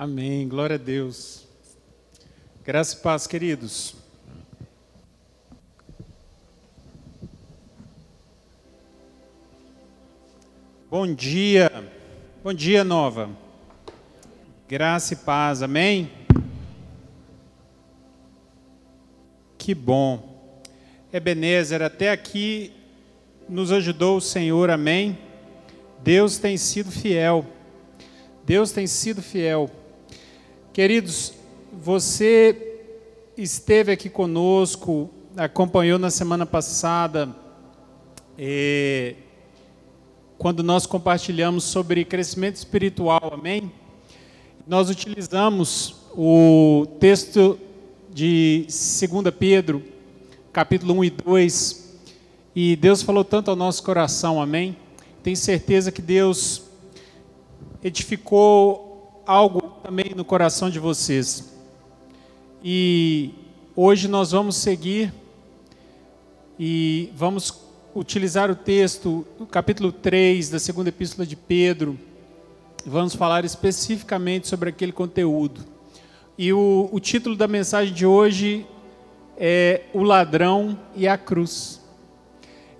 Amém. Glória a Deus. Graça e paz, queridos. Bom dia. Bom dia, Nova. Graça e paz. Amém. Que bom. Ebenezer, até aqui nos ajudou o Senhor. Amém. Deus tem sido fiel. Deus tem sido fiel. Queridos, você esteve aqui conosco, acompanhou na semana passada, quando nós compartilhamos sobre crescimento espiritual, amém? Nós utilizamos o texto de 2 Pedro, capítulo 1 e 2, e Deus falou tanto ao nosso coração, amém? Tenho certeza que Deus edificou algo também no coração de vocês. E hoje nós vamos seguir e vamos utilizar o texto, o capítulo 3 da segunda epístola de Pedro. Vamos falar especificamente sobre aquele conteúdo. E o, o título da mensagem de hoje é O Ladrão e a Cruz.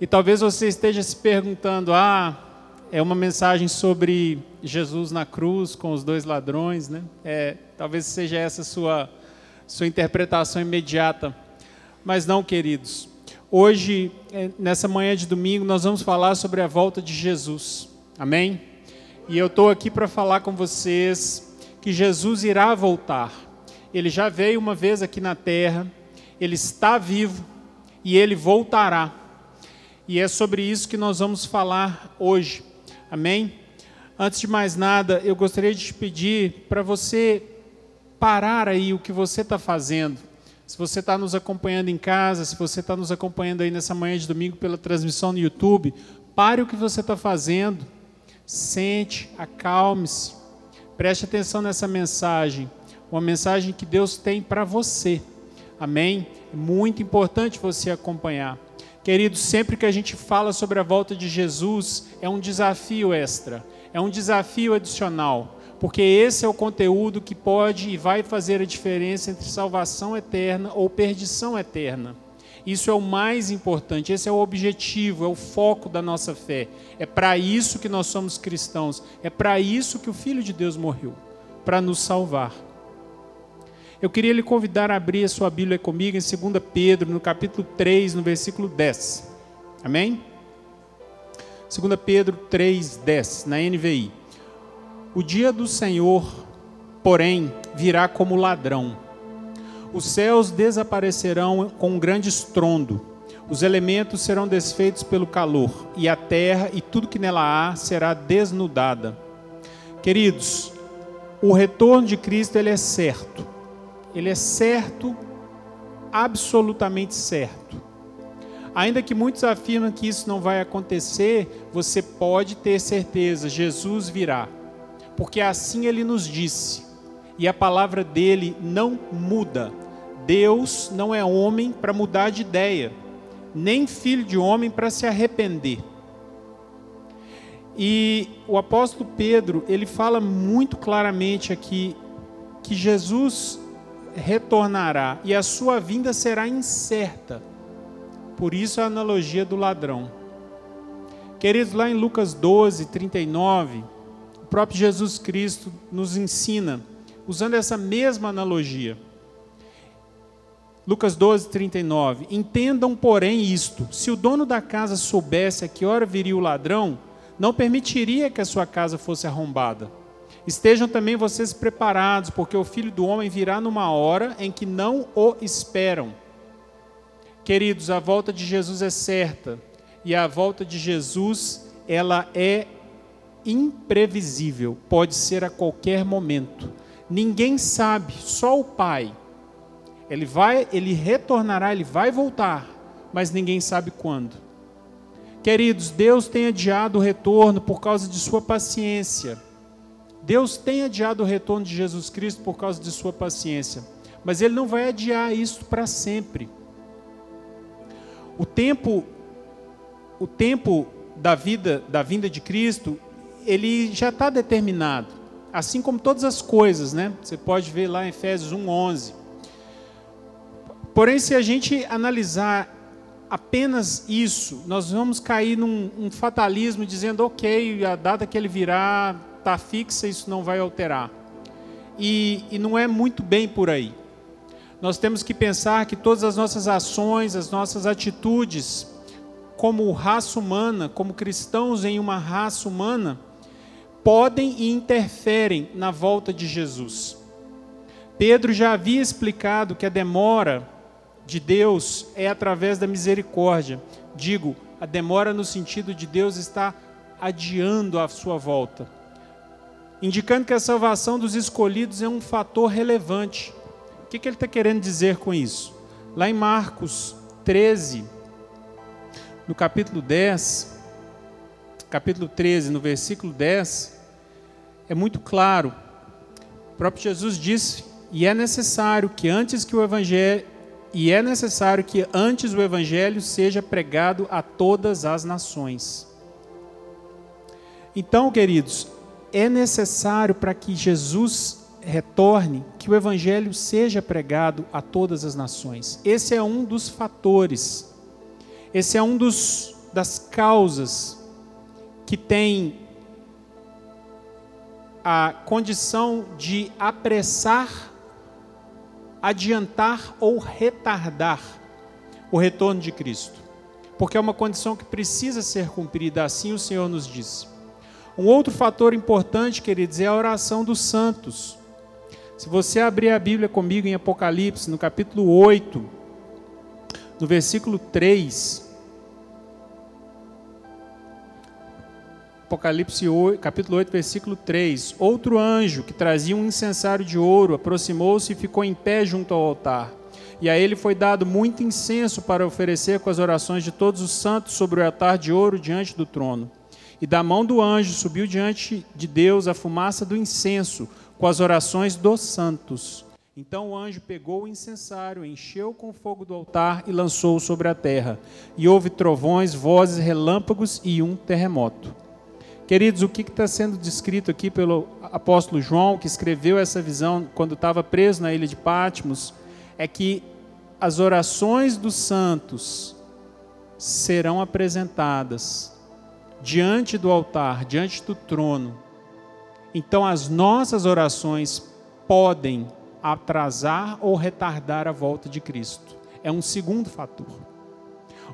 E talvez você esteja se perguntando: ah, é uma mensagem sobre Jesus na cruz com os dois ladrões, né? É, talvez seja essa sua sua interpretação imediata, mas não, queridos. Hoje, é, nessa manhã de domingo, nós vamos falar sobre a volta de Jesus. Amém? E eu estou aqui para falar com vocês que Jesus irá voltar. Ele já veio uma vez aqui na terra, ele está vivo e ele voltará. E é sobre isso que nós vamos falar hoje. Amém? Antes de mais nada, eu gostaria de te pedir para você parar aí o que você está fazendo. Se você está nos acompanhando em casa, se você está nos acompanhando aí nessa manhã de domingo pela transmissão no YouTube, pare o que você está fazendo, sente, acalme-se, preste atenção nessa mensagem, uma mensagem que Deus tem para você. Amém? É muito importante você acompanhar. Queridos, sempre que a gente fala sobre a volta de Jesus, é um desafio extra, é um desafio adicional, porque esse é o conteúdo que pode e vai fazer a diferença entre salvação eterna ou perdição eterna. Isso é o mais importante, esse é o objetivo, é o foco da nossa fé. É para isso que nós somos cristãos, é para isso que o Filho de Deus morreu para nos salvar. Eu queria lhe convidar a abrir a sua Bíblia comigo em 2 Pedro, no capítulo 3, no versículo 10. Amém? 2 Pedro 3, 10, na NVI. O dia do Senhor, porém, virá como ladrão. Os céus desaparecerão com um grande estrondo, os elementos serão desfeitos pelo calor, e a terra e tudo que nela há será desnudada. Queridos, o retorno de Cristo ele é certo ele é certo, absolutamente certo. Ainda que muitos afirmam que isso não vai acontecer, você pode ter certeza, Jesus virá. Porque assim ele nos disse, e a palavra dele não muda. Deus não é homem para mudar de ideia, nem filho de homem para se arrepender. E o apóstolo Pedro, ele fala muito claramente aqui que Jesus retornará e a sua vinda será incerta. Por isso a analogia do ladrão. Queridos, lá em Lucas 12, 39, o próprio Jesus Cristo nos ensina, usando essa mesma analogia. Lucas 12, 39. Entendam, porém, isto: se o dono da casa soubesse a que hora viria o ladrão, não permitiria que a sua casa fosse arrombada. Estejam também vocês preparados, porque o filho do homem virá numa hora em que não o esperam. Queridos, a volta de Jesus é certa, e a volta de Jesus, ela é imprevisível, pode ser a qualquer momento. Ninguém sabe, só o Pai. Ele vai, ele retornará, ele vai voltar, mas ninguém sabe quando. Queridos, Deus tem adiado o retorno por causa de sua paciência Deus tem adiado o retorno de Jesus Cristo por causa de sua paciência, mas ele não vai adiar isso para sempre. O tempo o tempo da vida da vinda de Cristo, ele já está determinado. assim como todas as coisas, né? Você pode ver lá em Efésios 1:11. Porém, se a gente analisar apenas isso, nós vamos cair num um fatalismo dizendo, ok, a data que ele virá está fixa, isso não vai alterar. E, e não é muito bem por aí. Nós temos que pensar que todas as nossas ações, as nossas atitudes, como raça humana, como cristãos em uma raça humana, podem e interferem na volta de Jesus. Pedro já havia explicado que a demora de Deus é através da misericórdia. Digo, a demora no sentido de Deus está adiando a sua volta, indicando que a salvação dos escolhidos é um fator relevante. O que, que ele está querendo dizer com isso? Lá em Marcos 13, no capítulo 10, capítulo 13, no versículo 10, é muito claro. O próprio Jesus disse: "E é necessário que antes que o evangelho e é necessário que antes o evangelho seja pregado a todas as nações." Então, queridos, é necessário para que Jesus retorne que o evangelho seja pregado a todas as nações. Esse é um dos fatores esse é um dos das causas que tem a condição de apressar, adiantar ou retardar o retorno de Cristo. Porque é uma condição que precisa ser cumprida, assim o Senhor nos disse. Um outro fator importante, queridos, é a oração dos santos. Se você abrir a Bíblia comigo em Apocalipse, no capítulo 8, no versículo 3. Apocalipse 8, capítulo 8, versículo 3. Outro anjo que trazia um incensário de ouro aproximou-se e ficou em pé junto ao altar. E a ele foi dado muito incenso para oferecer com as orações de todos os santos sobre o altar de ouro diante do trono. E da mão do anjo subiu diante de Deus a fumaça do incenso com as orações dos santos. Então o anjo pegou o incensário, encheu com fogo do altar e lançou sobre a terra. E houve trovões, vozes, relâmpagos e um terremoto. Queridos, o que está sendo descrito aqui pelo apóstolo João, que escreveu essa visão quando estava preso na ilha de Patmos, é que as orações dos santos serão apresentadas diante do altar, diante do trono. Então as nossas orações podem atrasar ou retardar a volta de Cristo. É um segundo fator.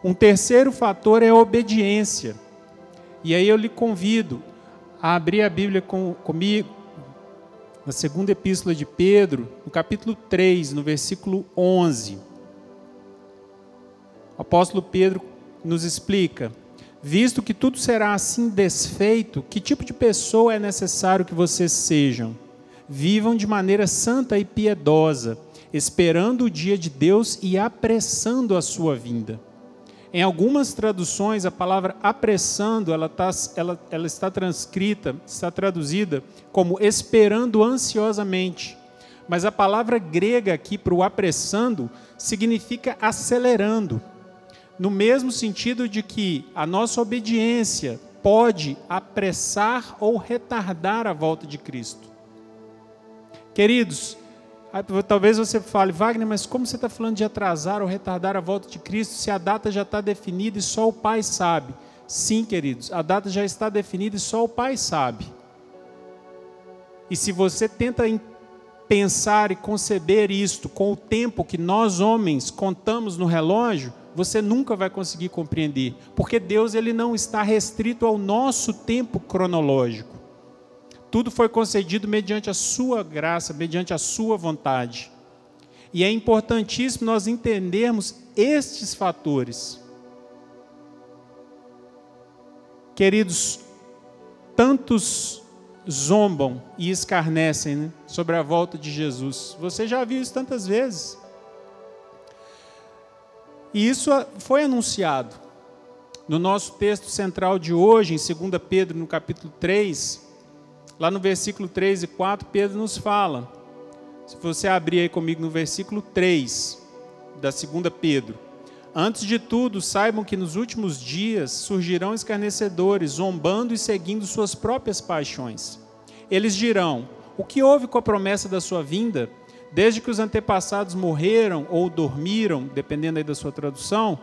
Um terceiro fator é a obediência. E aí eu lhe convido a abrir a Bíblia com, comigo, na segunda epístola de Pedro, no capítulo 3, no versículo 11. O apóstolo Pedro nos explica: visto que tudo será assim desfeito, que tipo de pessoa é necessário que vocês sejam? vivam de maneira santa e piedosa, esperando o dia de Deus e apressando a sua vinda. Em algumas traduções, a palavra apressando, ela, tá, ela, ela está transcrita, está traduzida como esperando ansiosamente. Mas a palavra grega aqui para o apressando significa acelerando, no mesmo sentido de que a nossa obediência pode apressar ou retardar a volta de Cristo. Queridos, talvez você fale, Wagner, mas como você está falando de atrasar ou retardar a volta de Cristo se a data já está definida e só o Pai sabe? Sim, queridos, a data já está definida e só o Pai sabe. E se você tenta pensar e conceber isto com o tempo que nós homens contamos no relógio, você nunca vai conseguir compreender, porque Deus ele não está restrito ao nosso tempo cronológico tudo foi concedido mediante a sua graça, mediante a sua vontade. E é importantíssimo nós entendermos estes fatores. Queridos, tantos zombam e escarnecem né, sobre a volta de Jesus. Você já viu isso tantas vezes. E isso foi anunciado. No nosso texto central de hoje, em 2 Pedro, no capítulo 3, Lá no versículo 3 e 4, Pedro nos fala. Se você abrir aí comigo no versículo 3 da segunda Pedro. Antes de tudo, saibam que nos últimos dias surgirão escarnecedores, zombando e seguindo suas próprias paixões. Eles dirão: O que houve com a promessa da sua vinda? Desde que os antepassados morreram ou dormiram, dependendo aí da sua tradução,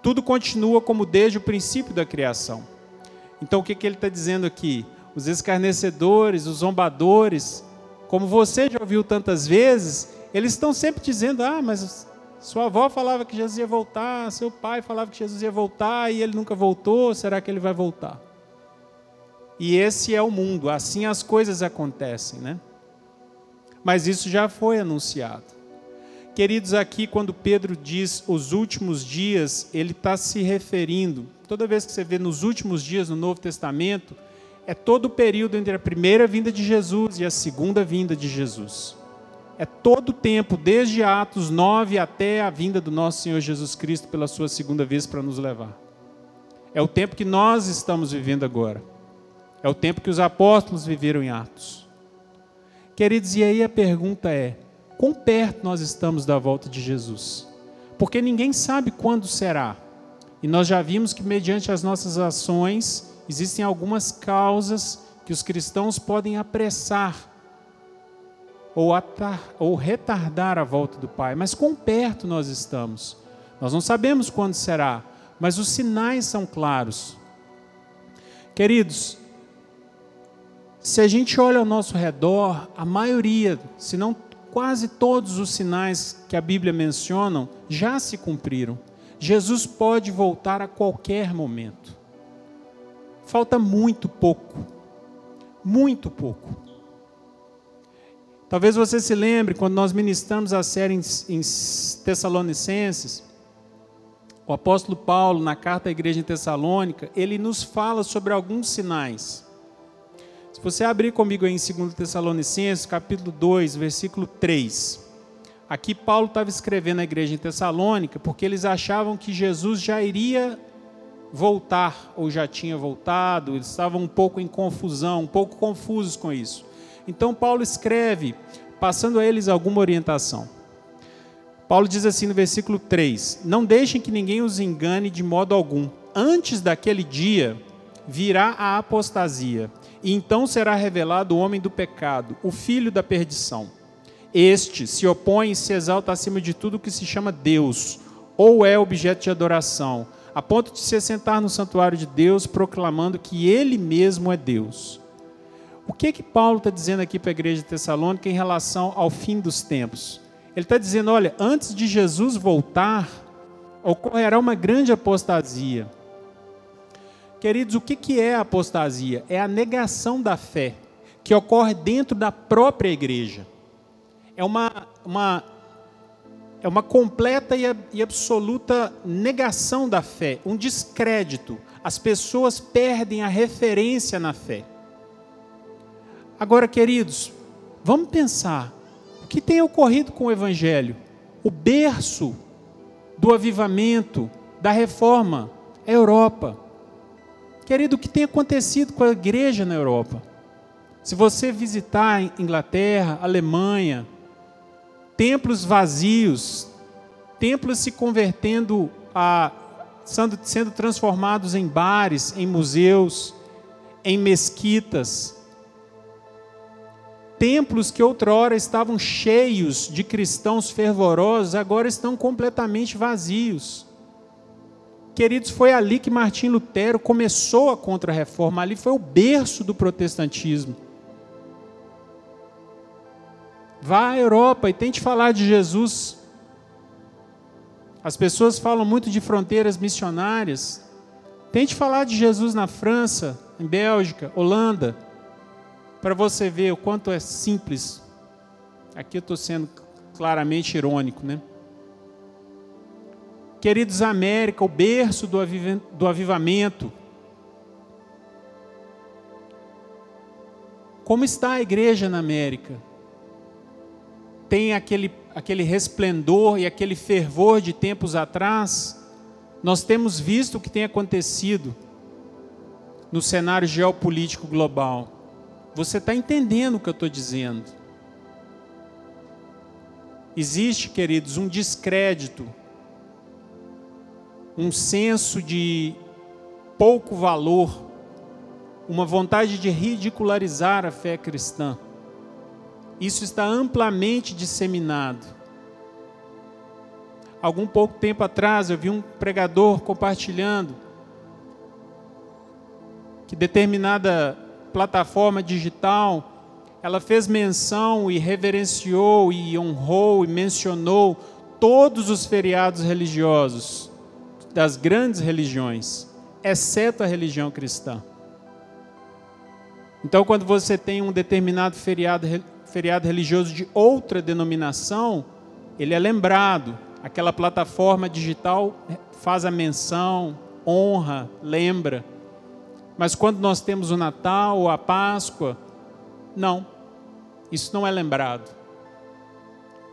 tudo continua como desde o princípio da criação. Então o que, que ele está dizendo aqui? Os escarnecedores, os zombadores, como você já ouviu tantas vezes, eles estão sempre dizendo: ah, mas sua avó falava que Jesus ia voltar, seu pai falava que Jesus ia voltar e ele nunca voltou, será que ele vai voltar? E esse é o mundo, assim as coisas acontecem, né? Mas isso já foi anunciado. Queridos, aqui quando Pedro diz os últimos dias, ele está se referindo, toda vez que você vê nos últimos dias no Novo Testamento, é todo o período entre a primeira vinda de Jesus e a segunda vinda de Jesus é todo o tempo, desde Atos 9 até a vinda do nosso Senhor Jesus Cristo pela sua segunda vez para nos levar. É o tempo que nós estamos vivendo agora. É o tempo que os apóstolos viveram em Atos. Queridos, e aí a pergunta é: quão perto nós estamos da volta de Jesus? Porque ninguém sabe quando será. E nós já vimos que, mediante as nossas ações, existem algumas causas que os cristãos podem apressar ou, atar, ou retardar a volta do Pai. Mas quão perto nós estamos? Nós não sabemos quando será, mas os sinais são claros. Queridos, se a gente olha ao nosso redor, a maioria, se não quase todos os sinais que a Bíblia menciona já se cumpriram. Jesus pode voltar a qualquer momento. Falta muito pouco, muito pouco. Talvez você se lembre, quando nós ministramos a série em, em Tessalonicenses, o apóstolo Paulo, na carta à igreja em Tessalônica, ele nos fala sobre alguns sinais. Se você abrir comigo em 2 Tessalonicenses, capítulo 2, versículo 3. Aqui Paulo estava escrevendo à igreja em Tessalônica porque eles achavam que Jesus já iria voltar, ou já tinha voltado, eles estavam um pouco em confusão, um pouco confusos com isso. Então Paulo escreve, passando a eles alguma orientação. Paulo diz assim no versículo 3: Não deixem que ninguém os engane de modo algum. Antes daquele dia virá a apostasia, e então será revelado o homem do pecado, o filho da perdição. Este se opõe e se exalta acima de tudo que se chama Deus, ou é objeto de adoração, a ponto de se assentar no santuário de Deus, proclamando que ele mesmo é Deus. O que que Paulo está dizendo aqui para a igreja de Tessalônica em relação ao fim dos tempos? Ele está dizendo: olha, antes de Jesus voltar, ocorrerá uma grande apostasia. Queridos, o que, é a apostasia? É a negação da fé que ocorre dentro da própria igreja. É uma, uma, é uma completa e absoluta negação da fé, um descrédito. As pessoas perdem a referência na fé. Agora, queridos, vamos pensar o que tem ocorrido com o Evangelho. O berço do avivamento, da reforma, é a Europa. Querido, o que tem acontecido com a igreja na Europa? Se você visitar Inglaterra, Alemanha, templos vazios, templos se convertendo a sendo, sendo transformados em bares, em museus, em mesquitas, Templos que outrora estavam cheios de cristãos fervorosos, agora estão completamente vazios. Queridos, foi ali que Martim Lutero começou a contra-reforma, ali foi o berço do protestantismo. Vá à Europa e tente falar de Jesus. As pessoas falam muito de fronteiras missionárias. Tente falar de Jesus na França, em Bélgica, Holanda para você ver o quanto é simples. Aqui eu estou sendo claramente irônico, né? Queridos América, o berço do, avivamento. Como está a igreja na América? Tem aquele, aquele resplendor e aquele fervor de tempos atrás? Nós temos visto o que tem acontecido no cenário geopolítico global. Você está entendendo o que eu estou dizendo? Existe, queridos, um descrédito, um senso de pouco valor uma vontade de ridicularizar a fé cristã. Isso está amplamente disseminado. Algum pouco tempo atrás eu vi um pregador compartilhando que determinada plataforma digital ela fez menção e reverenciou e honrou e mencionou todos os feriados religiosos das grandes religiões, exceto a religião cristã. Então, quando você tem um determinado feriado, feriado religioso de outra denominação, ele é lembrado. Aquela plataforma digital faz a menção, honra, lembra. Mas quando nós temos o Natal ou a Páscoa, não, isso não é lembrado.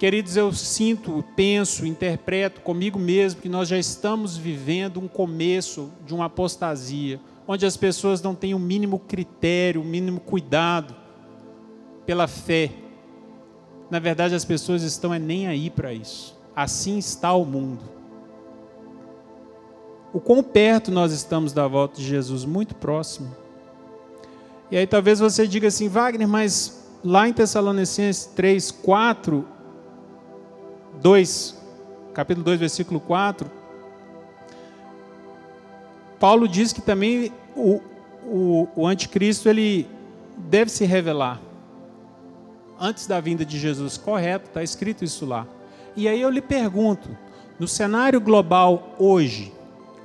Queridos, eu sinto, penso, interpreto comigo mesmo que nós já estamos vivendo um começo de uma apostasia, onde as pessoas não têm o mínimo critério, o mínimo cuidado pela fé. Na verdade, as pessoas estão é nem aí para isso. Assim está o mundo. O quão perto nós estamos da volta de Jesus? Muito próximo. E aí talvez você diga assim, Wagner, mas lá em Tessalonicenses 3, 4, 2, capítulo 2, versículo 4, Paulo diz que também o, o, o anticristo ele deve se revelar antes da vinda de Jesus, correto, está escrito isso lá. E aí eu lhe pergunto, no cenário global hoje,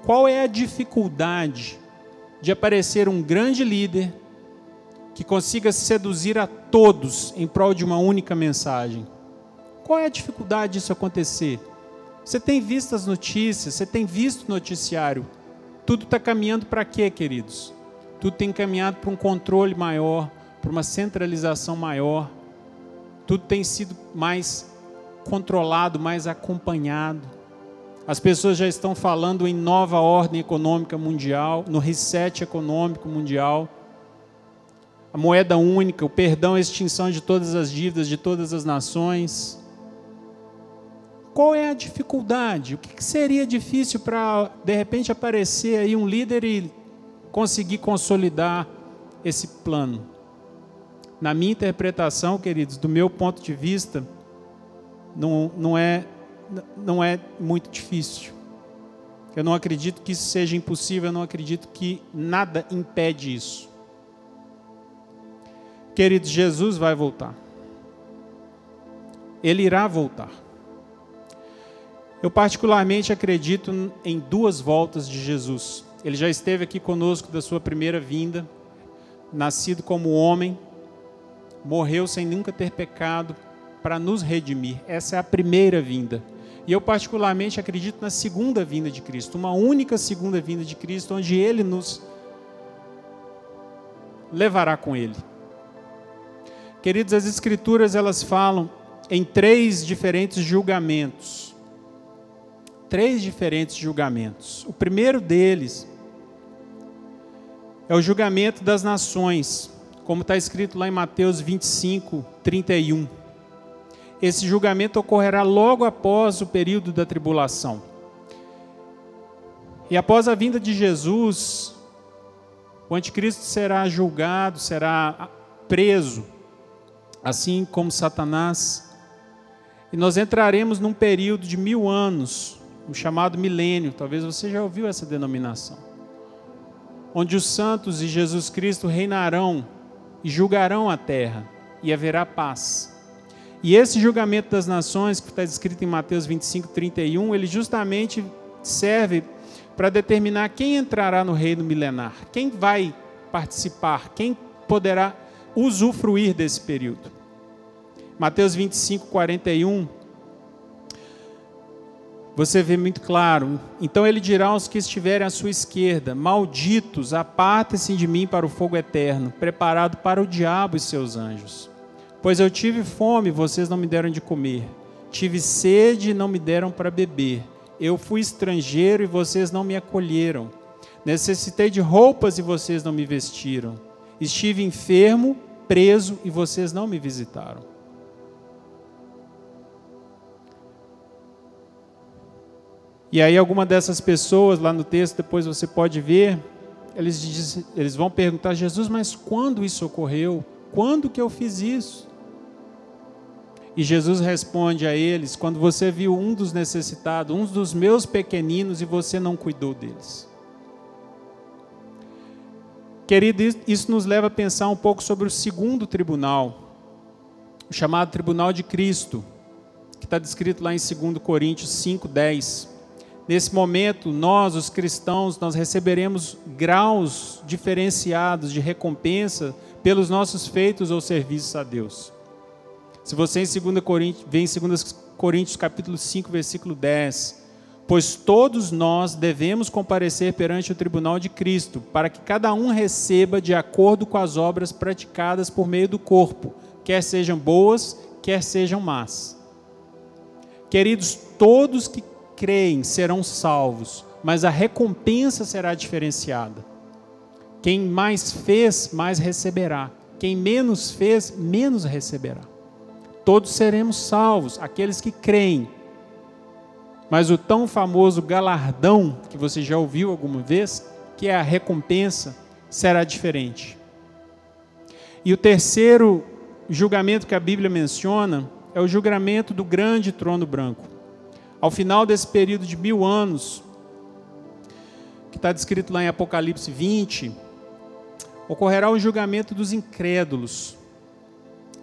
qual é a dificuldade de aparecer um grande líder que consiga seduzir a todos em prol de uma única mensagem? Qual é a dificuldade disso acontecer? Você tem visto as notícias, você tem visto o noticiário. Tudo está caminhando para quê, queridos? Tudo tem caminhado para um controle maior, para uma centralização maior. Tudo tem sido mais controlado, mais acompanhado. As pessoas já estão falando em nova ordem econômica mundial, no reset econômico mundial. A moeda única, o perdão a extinção de todas as dívidas de todas as nações. Qual é a dificuldade? O que seria difícil para, de repente, aparecer aí um líder e conseguir consolidar esse plano? Na minha interpretação, queridos, do meu ponto de vista, não, não, é, não é muito difícil. Eu não acredito que isso seja impossível, eu não acredito que nada impede isso. Queridos, Jesus vai voltar. Ele irá voltar. Eu particularmente acredito em duas voltas de Jesus. Ele já esteve aqui conosco da sua primeira vinda, nascido como homem, morreu sem nunca ter pecado, para nos redimir. Essa é a primeira vinda. E eu, particularmente, acredito na segunda vinda de Cristo, uma única segunda vinda de Cristo, onde Ele nos levará com Ele. Queridos, as Escrituras elas falam em três diferentes julgamentos. Três diferentes julgamentos. O primeiro deles é o julgamento das nações, como está escrito lá em Mateus 25, 31. Esse julgamento ocorrerá logo após o período da tribulação. E após a vinda de Jesus, o anticristo será julgado, será preso, assim como Satanás. E nós entraremos num período de mil anos, o chamado milênio. Talvez você já ouviu essa denominação. Onde os santos e Jesus Cristo reinarão e julgarão a terra, e haverá paz. E esse julgamento das nações, que está escrito em Mateus 25, 31, ele justamente serve para determinar quem entrará no reino milenar, quem vai participar, quem poderá usufruir desse período. Mateus 25, 41, você vê muito claro. Então ele dirá aos que estiverem à sua esquerda: Malditos, apartem-se de mim para o fogo eterno, preparado para o diabo e seus anjos. Pois eu tive fome, vocês não me deram de comer. Tive sede e não me deram para beber. Eu fui estrangeiro e vocês não me acolheram. Necessitei de roupas e vocês não me vestiram. Estive enfermo, preso e vocês não me visitaram. E aí, alguma dessas pessoas, lá no texto, depois você pode ver, eles, diz, eles vão perguntar Jesus, mas quando isso ocorreu? Quando que eu fiz isso? E Jesus responde a eles: quando você viu um dos necessitados, um dos meus pequeninos, e você não cuidou deles. Querido, isso nos leva a pensar um pouco sobre o segundo tribunal, o chamado Tribunal de Cristo, que está descrito lá em 2 Coríntios 5, 10. Nesse momento, nós, os cristãos, nós receberemos graus diferenciados de recompensa pelos nossos feitos ou serviços a Deus. Se você em 2 Coríntios, vem em 2 Coríntios capítulo 5, versículo 10, Pois todos nós devemos comparecer perante o tribunal de Cristo, para que cada um receba de acordo com as obras praticadas por meio do corpo, quer sejam boas, quer sejam más. Queridos, todos que creem serão salvos, mas a recompensa será diferenciada. Quem mais fez, mais receberá. Quem menos fez, menos receberá. Todos seremos salvos, aqueles que creem mas o tão famoso galardão, que você já ouviu alguma vez, que é a recompensa, será diferente. E o terceiro julgamento que a Bíblia menciona é o julgamento do grande trono branco. Ao final desse período de mil anos, que está descrito lá em Apocalipse 20, ocorrerá o julgamento dos incrédulos.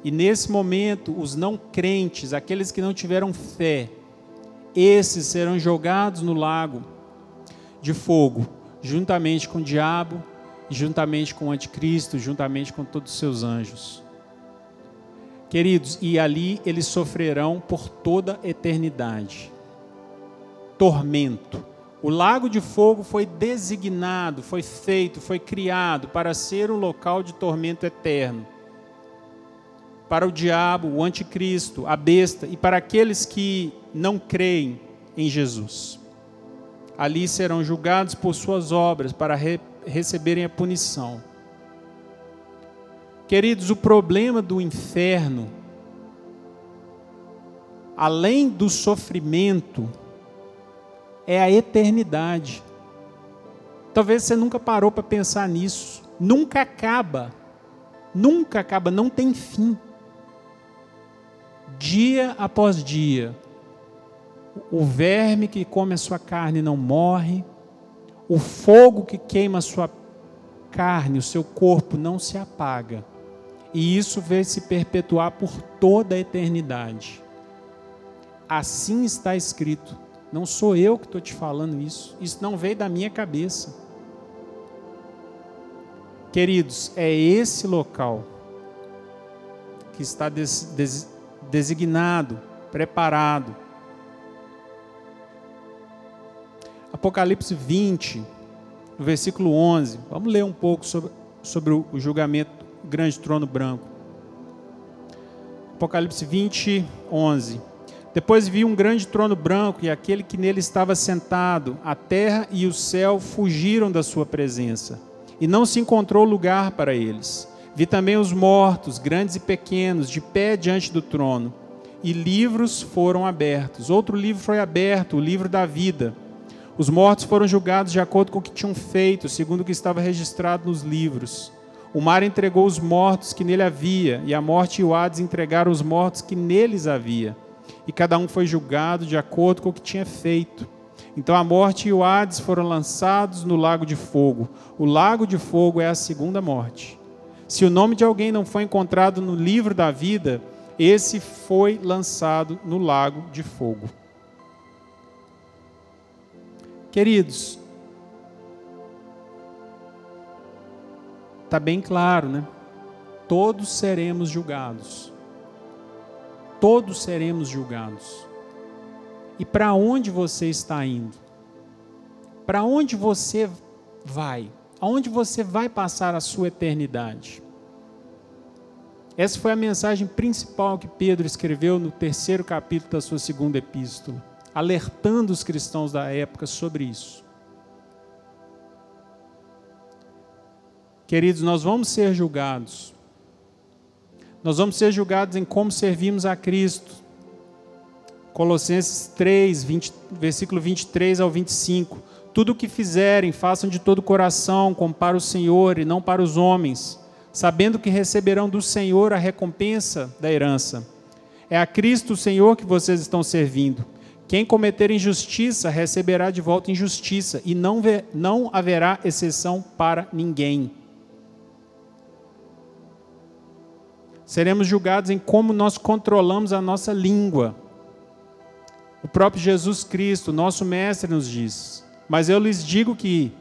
E nesse momento, os não crentes, aqueles que não tiveram fé, esses serão jogados no lago de fogo, juntamente com o diabo, juntamente com o anticristo, juntamente com todos os seus anjos. Queridos, e ali eles sofrerão por toda a eternidade. Tormento. O lago de fogo foi designado, foi feito, foi criado para ser um local de tormento eterno para o diabo, o anticristo, a besta e para aqueles que não creem em Jesus. Ali serão julgados por suas obras para re receberem a punição. Queridos, o problema do inferno, além do sofrimento, é a eternidade. Talvez você nunca parou para pensar nisso. Nunca acaba. Nunca acaba, não tem fim dia após dia. O verme que come a sua carne não morre, o fogo que queima a sua carne, o seu corpo não se apaga. E isso vai se perpetuar por toda a eternidade. Assim está escrito. Não sou eu que estou te falando isso. Isso não veio da minha cabeça. Queridos, é esse local que está des, des, designado, preparado. Apocalipse 20, no versículo 11. Vamos ler um pouco sobre, sobre o julgamento do grande trono branco. Apocalipse 20, 11. Depois vi um grande trono branco e aquele que nele estava sentado. A terra e o céu fugiram da sua presença, e não se encontrou lugar para eles. Vi também os mortos, grandes e pequenos, de pé diante do trono, e livros foram abertos. Outro livro foi aberto, o livro da vida. Os mortos foram julgados de acordo com o que tinham feito, segundo o que estava registrado nos livros. O mar entregou os mortos que nele havia, e a morte e o Hades entregaram os mortos que neles havia. E cada um foi julgado de acordo com o que tinha feito. Então a morte e o Hades foram lançados no lago de fogo. O lago de fogo é a segunda morte. Se o nome de alguém não foi encontrado no livro da vida, esse foi lançado no lago de fogo. Queridos, está bem claro, né? Todos seremos julgados. Todos seremos julgados. E para onde você está indo? Para onde você vai? aonde você vai passar a sua eternidade. Essa foi a mensagem principal que Pedro escreveu no terceiro capítulo da sua segunda epístola, alertando os cristãos da época sobre isso. Queridos, nós vamos ser julgados. Nós vamos ser julgados em como servimos a Cristo. Colossenses 3, 20, versículo 23 ao 25 tudo o que fizerem, façam de todo o coração, como para o Senhor e não para os homens, sabendo que receberão do Senhor a recompensa da herança. É a Cristo o Senhor que vocês estão servindo. Quem cometer injustiça receberá de volta injustiça, e não, não haverá exceção para ninguém. Seremos julgados em como nós controlamos a nossa língua. O próprio Jesus Cristo, nosso Mestre, nos diz: Mas eu lhes digo que,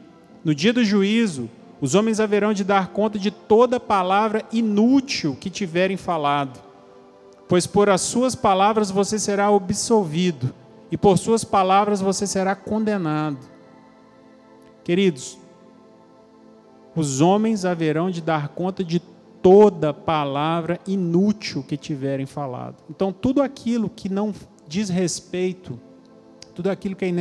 no dia do juízo, os homens haverão de dar conta de toda palavra inútil que tiverem falado. Pois por as suas palavras você será absolvido, e por suas palavras você será condenado. Queridos, os homens haverão de dar conta de toda palavra inútil que tiverem falado. Então, tudo aquilo que não diz respeito, tudo aquilo que é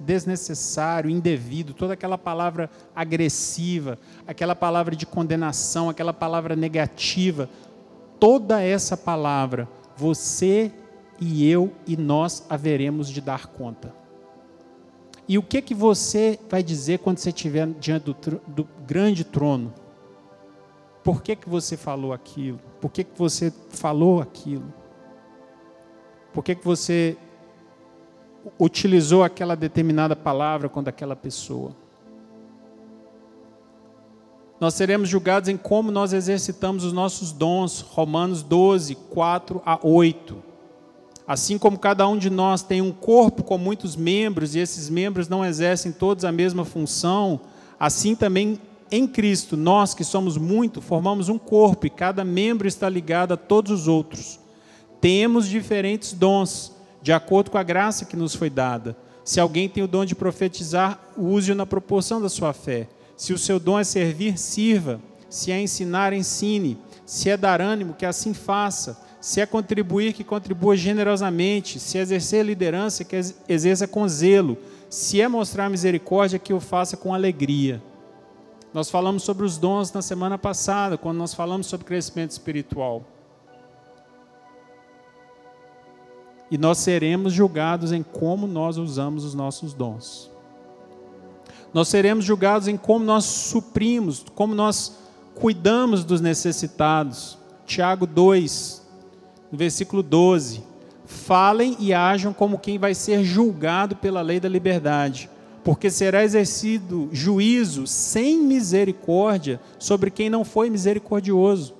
desnecessário, indevido, toda aquela palavra agressiva, aquela palavra de condenação, aquela palavra negativa, toda essa palavra, você e eu e nós haveremos de dar conta. E o que que você vai dizer quando você estiver diante do, do grande trono? Por que, que você falou aquilo? Por que, que você falou aquilo? Por que, que você utilizou aquela determinada palavra com aquela pessoa? Nós seremos julgados em como nós exercitamos os nossos dons. Romanos 12, 4 a 8. Assim como cada um de nós tem um corpo com muitos membros e esses membros não exercem todos a mesma função, assim também em Cristo, nós que somos muito, formamos um corpo e cada membro está ligado a todos os outros. Temos diferentes dons, de acordo com a graça que nos foi dada. Se alguém tem o dom de profetizar, use-o na proporção da sua fé. Se o seu dom é servir, sirva. Se é ensinar, ensine. Se é dar ânimo, que assim faça. Se é contribuir, que contribua generosamente. Se é exercer liderança, que exerça com zelo. Se é mostrar misericórdia, que o faça com alegria. Nós falamos sobre os dons na semana passada, quando nós falamos sobre crescimento espiritual. E nós seremos julgados em como nós usamos os nossos dons. Nós seremos julgados em como nós suprimos, como nós cuidamos dos necessitados. Tiago 2, no versículo 12. Falem e ajam como quem vai ser julgado pela lei da liberdade porque será exercido juízo sem misericórdia sobre quem não foi misericordioso.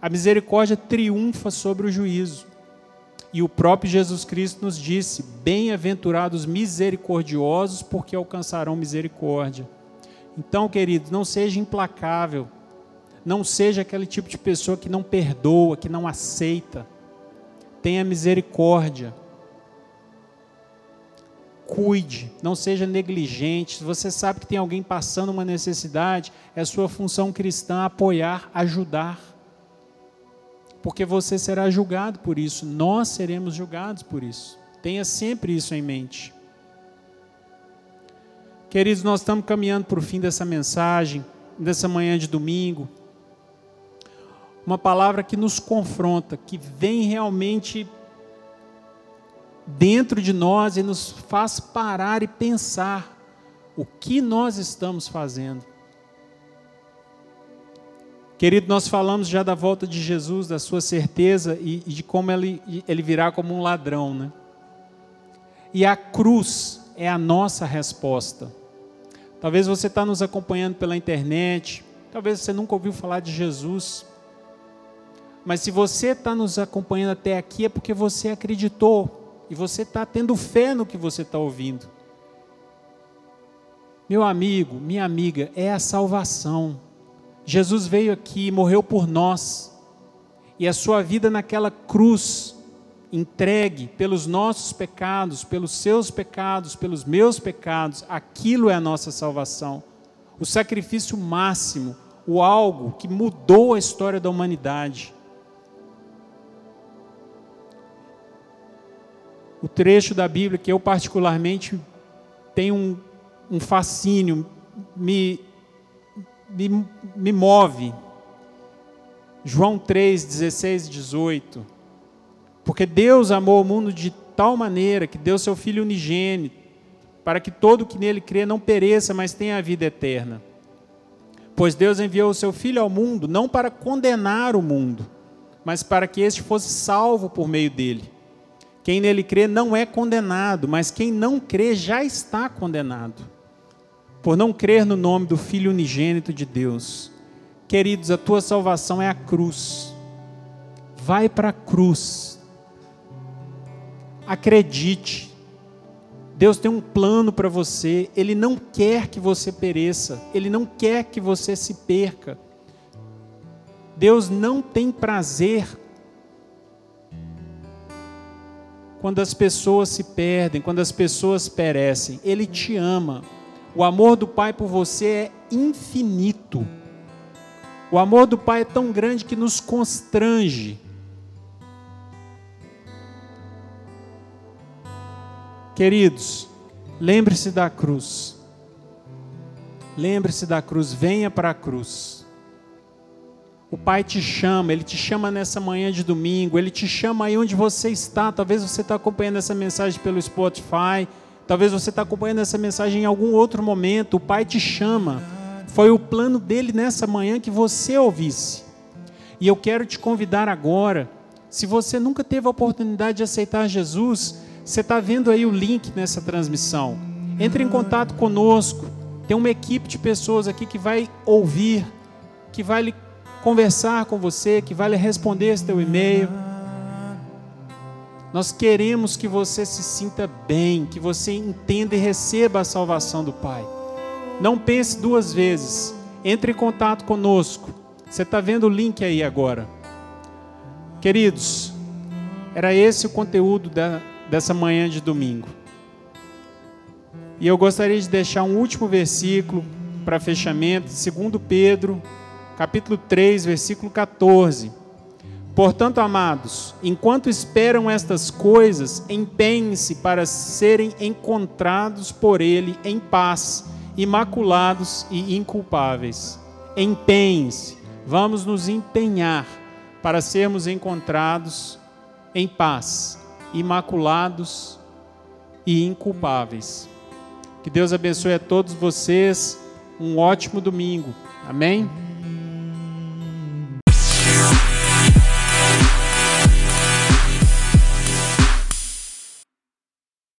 A misericórdia triunfa sobre o juízo. E o próprio Jesus Cristo nos disse: Bem-aventurados misericordiosos, porque alcançarão misericórdia. Então, queridos, não seja implacável, não seja aquele tipo de pessoa que não perdoa, que não aceita. Tenha misericórdia cuide, não seja negligente. Se você sabe que tem alguém passando uma necessidade, é sua função cristã apoiar, ajudar. Porque você será julgado por isso, nós seremos julgados por isso. Tenha sempre isso em mente. Queridos, nós estamos caminhando para o fim dessa mensagem, dessa manhã de domingo. Uma palavra que nos confronta, que vem realmente dentro de nós e nos faz parar e pensar o que nós estamos fazendo. Querido, nós falamos já da volta de Jesus, da sua certeza e, de como ele, ele virá como um ladrão, né? E a cruz é a nossa resposta. Talvez você está nos acompanhando pela internet, talvez você nunca ouviu falar de Jesus. Mas se você está nos acompanhando até aqui é porque você acreditou e você está tendo fé no que você está ouvindo. Meu amigo, minha amiga, é a salvação. Jesus veio aqui, morreu por nós, e a sua vida naquela cruz, entregue pelos nossos pecados, pelos seus pecados, pelos meus pecados, aquilo é a nossa salvação. O sacrifício máximo, o algo que mudou a história da humanidade. O trecho da Bíblia que eu particularmente tenho um, um fascínio, me, me, me move. João 3, 16 e 18. Porque Deus amou o mundo de tal maneira que deu seu Filho unigênito, para que todo que nele crê não pereça, mas tenha a vida eterna. Pois Deus enviou o seu Filho ao mundo não para condenar o mundo, mas para que este fosse salvo por meio dele. Quem nele crê não é condenado, mas quem não crê já está condenado, por não crer no nome do Filho unigênito de Deus. Queridos, a tua salvação é a cruz. Vai para a cruz. Acredite, Deus tem um plano para você, Ele não quer que você pereça, Ele não quer que você se perca. Deus não tem prazer quando as pessoas se perdem, quando as pessoas perecem. Ele te ama. O amor do Pai por você é infinito. O amor do Pai é tão grande que nos constrange. Queridos, lembre-se da cruz. Lembre-se da cruz, venha para a cruz. O Pai te chama, Ele te chama nessa manhã de domingo, Ele te chama aí onde você está. Talvez você está acompanhando essa mensagem pelo Spotify, talvez você está acompanhando essa mensagem em algum outro momento. O Pai te chama. Foi o plano dele nessa manhã que você ouvisse. E eu quero te convidar agora, se você nunca teve a oportunidade de aceitar Jesus, você está vendo aí o link nessa transmissão. Entre em contato conosco. Tem uma equipe de pessoas aqui que vai ouvir, que vai lhe conversar com você, que vai lhe responder esse teu e-mail. Nós queremos que você se sinta bem, que você entenda e receba a salvação do Pai. Não pense duas vezes. Entre em contato conosco. Você está vendo o link aí agora. Queridos, era esse o conteúdo da, dessa manhã de domingo. E eu gostaria de deixar um último versículo para fechamento, 2 Pedro, capítulo 3, versículo 14. Portanto, amados, enquanto esperam estas coisas, empenhem-se para serem encontrados por Ele em paz, imaculados e inculpáveis. Empenhem-se, vamos nos empenhar para sermos encontrados em paz, imaculados e inculpáveis. Que Deus abençoe a todos vocês. Um ótimo domingo. Amém?